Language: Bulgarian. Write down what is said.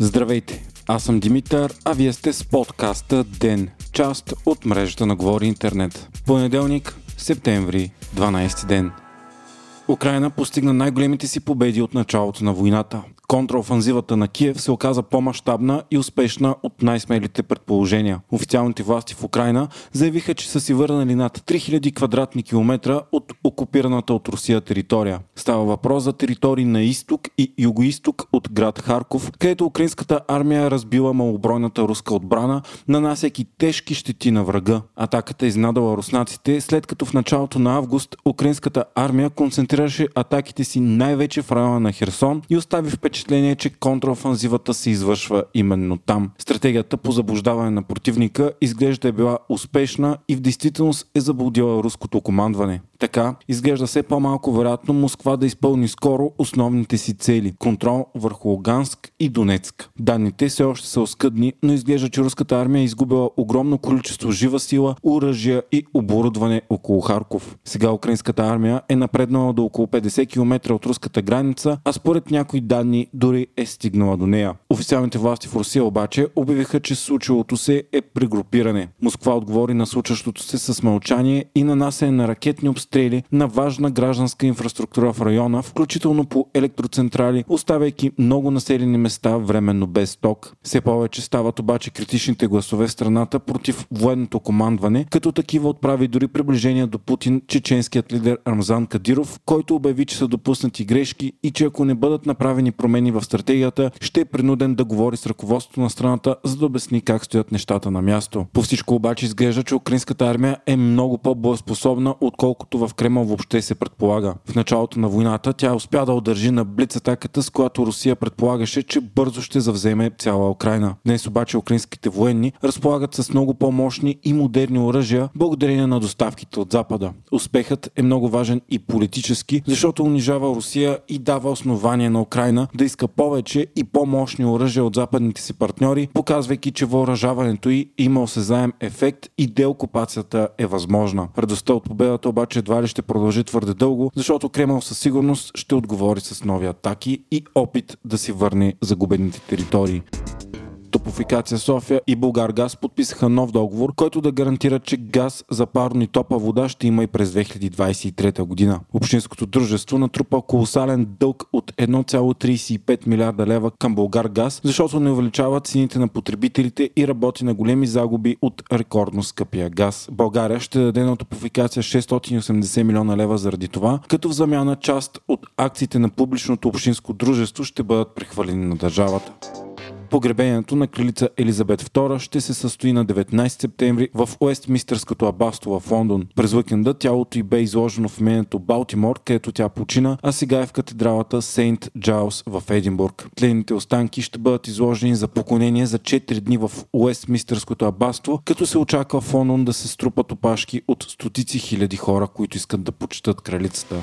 Здравейте, аз съм Димитър, а вие сте с подкаста ДЕН, част от мрежата на Говори Интернет. Понеделник, септември, 12 ден. Украина постигна най-големите си победи от началото на войната. Контраофанзивата на Киев се оказа по-масштабна и успешна от най-смелите предположения. Официалните власти в Украина заявиха, че са си върнали над 3000 квадратни километра от окупираната от Русия територия. Става въпрос за територии на изток и югоисток от град Харков, където украинската армия разбила малобройната руска отбрана, нанасяйки тежки щети на врага. Атаката изнадала руснаците, след като в началото на август украинската армия концентрираше атаките си най-вече в района на Херсон и остави впечатление впечатление, че контраофанзивата се извършва именно там. Стратегията по заблуждаване на противника изглежда е била успешна и в действителност е заблудила руското командване. Така, изглежда все по-малко вероятно Москва да изпълни скоро основните си цели – контрол върху Луганск и Донецк. Данните все още са оскъдни, но изглежда, че руската армия е изгубила огромно количество жива сила, оръжия и оборудване около Харков. Сега украинската армия е напреднала до около 50 км от руската граница, а според някои данни дори е стигнала до нея. Официалните власти в Русия обаче обявиха, че случилото се е прегрупиране. Москва отговори на случващото се с мълчание и нанасяне на ракетни обстрели на важна гражданска инфраструктура в района, включително по електроцентрали, оставяйки много населени места временно без ток. Все повече стават обаче критичните гласове в страната против военното командване, като такива отправи дори приближения до Путин чеченският лидер Рамзан Кадиров, който обяви, че са допуснати грешки и че ако не бъдат направени промени промени в стратегията, ще е принуден да говори с ръководството на страната, за да обясни как стоят нещата на място. По всичко обаче изглежда, че украинската армия е много по-боеспособна, отколкото в Кремъл въобще се предполага. В началото на войната тя успя да удържи на блиц атаката, с която Русия предполагаше, че бързо ще завземе цяла Украина. Днес обаче украинските военни разполагат с много по-мощни и модерни оръжия, благодарение на доставките от Запада. Успехът е много важен и политически, защото унижава Русия и дава основание на Украина да иска повече и по-мощни оръжия от западните си партньори, показвайки, че въоръжаването й има осезаем ефект и деокупацията е възможна. Радостта от победата обаче едва ли ще продължи твърде дълго, защото Кремъл със сигурност ще отговори с нови атаки и опит да си върне загубените територии. Топофикация София и Българ Газ подписаха нов договор, който да гарантира, че газ за парно и топа вода ще има и през 2023 година. Общинското дружество натрупа колосален дълг от 1,35 милиарда лева към Българ Газ, защото не увеличава цените на потребителите и работи на големи загуби от рекордно скъпия газ. България ще даде на топофикация 680 милиона лева заради това, като в замяна част от акциите на публичното общинско дружество ще бъдат прехвърлени на държавата. Погребението на кралица Елизабет II ще се състои на 19 септември в Уестмистърското аббатство в Лондон. През уикенда тялото й бе изложено в менето Балтимор, където тя почина, а сега е в катедралата Сейнт Джайлс в Единбург. Тлените останки ще бъдат изложени за поклонение за 4 дни в Уестмистърското аббатство, като се очаква в Лондон да се струпат опашки от стотици хиляди хора, които искат да почитат кралицата.